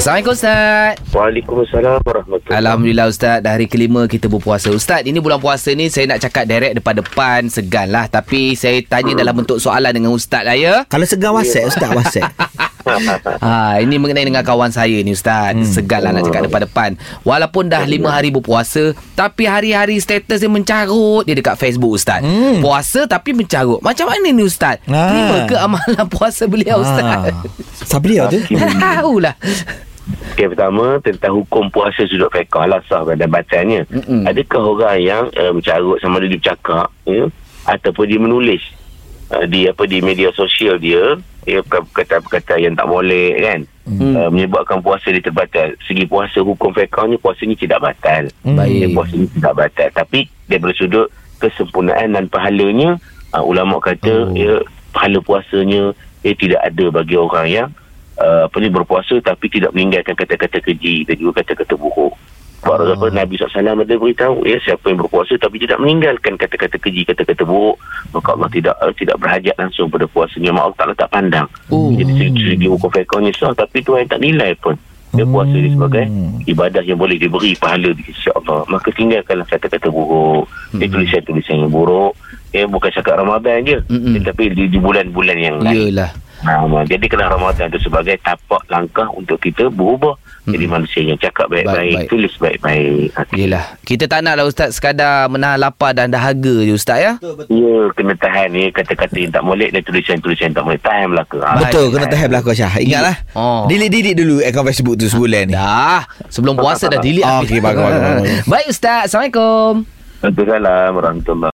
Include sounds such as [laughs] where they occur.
Assalamualaikum Ustaz. Waalaikumsalam warahmatullahi Alhamdulillah Ustaz. Dah hari kelima kita berpuasa. Ustaz ini bulan puasa ni Saya nak cakap direct depan-depan Segan lah. Tapi saya tanya dalam bentuk soalan dengan Ustaz lah ya. Kalau segar WhatsApp. Ustaz WhatsApp. [laughs] Ha, ini mengenai dengan kawan saya ni Ustaz. Hmm. Segan lah nak cakap depan-depan. Walaupun dah lima hari berpuasa Tapi hari-hari status dia mencarut. Dia dekat Facebook Ustaz. Hmm. Puasa tapi mencarut. Macam mana ni Ustaz? Ah. Terima ke amalan puasa beliau Ustaz? Ah. Siapa beliau tu? [laughs] Tahulah Okey, pertama tentang hukum puasa sudut fiqah lah sah dan bacannya. Mm-mm. Adakah orang yang uh, mencarut sama ada dia bercakap ya, ataupun dia menulis uh, di apa di media sosial dia ya, kata-kata yang tak boleh kan Mm. uh, menyebabkan puasa dia terbatal. Segi puasa hukum fiqahnya puasa ni tidak batal. Baik. Ya, puasa ni tidak batal tapi daripada sudut kesempurnaan dan pahalanya uh, ulama kata Oh. ya pahala puasanya ia tidak ada bagi orang yang uh, apa ni berpuasa tapi tidak meninggalkan kata-kata keji dan juga kata-kata buruk. Sebab Oh. apa Nabi SAW ada beritahu ya siapa yang berpuasa tapi tidak meninggalkan kata-kata keji, kata-kata buruk maka Allah tidak uh, tidak berhajat langsung pada puasanya. Mak Allah Taala tak pandang. Oh. Jadi segi, segi hukum fiqhnya sah tapi Tuhan tak nilai pun. Dia puasa dia sebagai ibadah yang boleh diberi pahala di sisi Allah. Maka tinggalkanlah kata-kata buruk, hmm. tulisan-tulisan yang buruk. Ya, bukan cakap Ramadan je. Mm-mm. Tetapi di, di bulan-bulan yang lain. Yelah Ha, jadi kena Ramadan itu sebagai tapak langkah untuk kita berubah Hmm. jadi manusia yang cakap baik-baik, Baik, baik. tulis baik-baik. Ha, Yelah Kita tak nak lah Ustaz Sekadar menahan lapar dan dahaga je Ustaz ya Ya, kena tahan ni kata-kata yang tak molek dan tulisan-tulisan yang tak molek. Tahan belaka. Ha. Betul kena tahan belakang Syah Ingatlah Oh. Delete-delete dulu akaun Facebook tu sebulan ni Dah Sebelum puasa dah delete habis. okey, bagus, bagus, bagus. [laughs] Baik Ustaz Assalamualaikum Waalaikumsalam warahmatullahi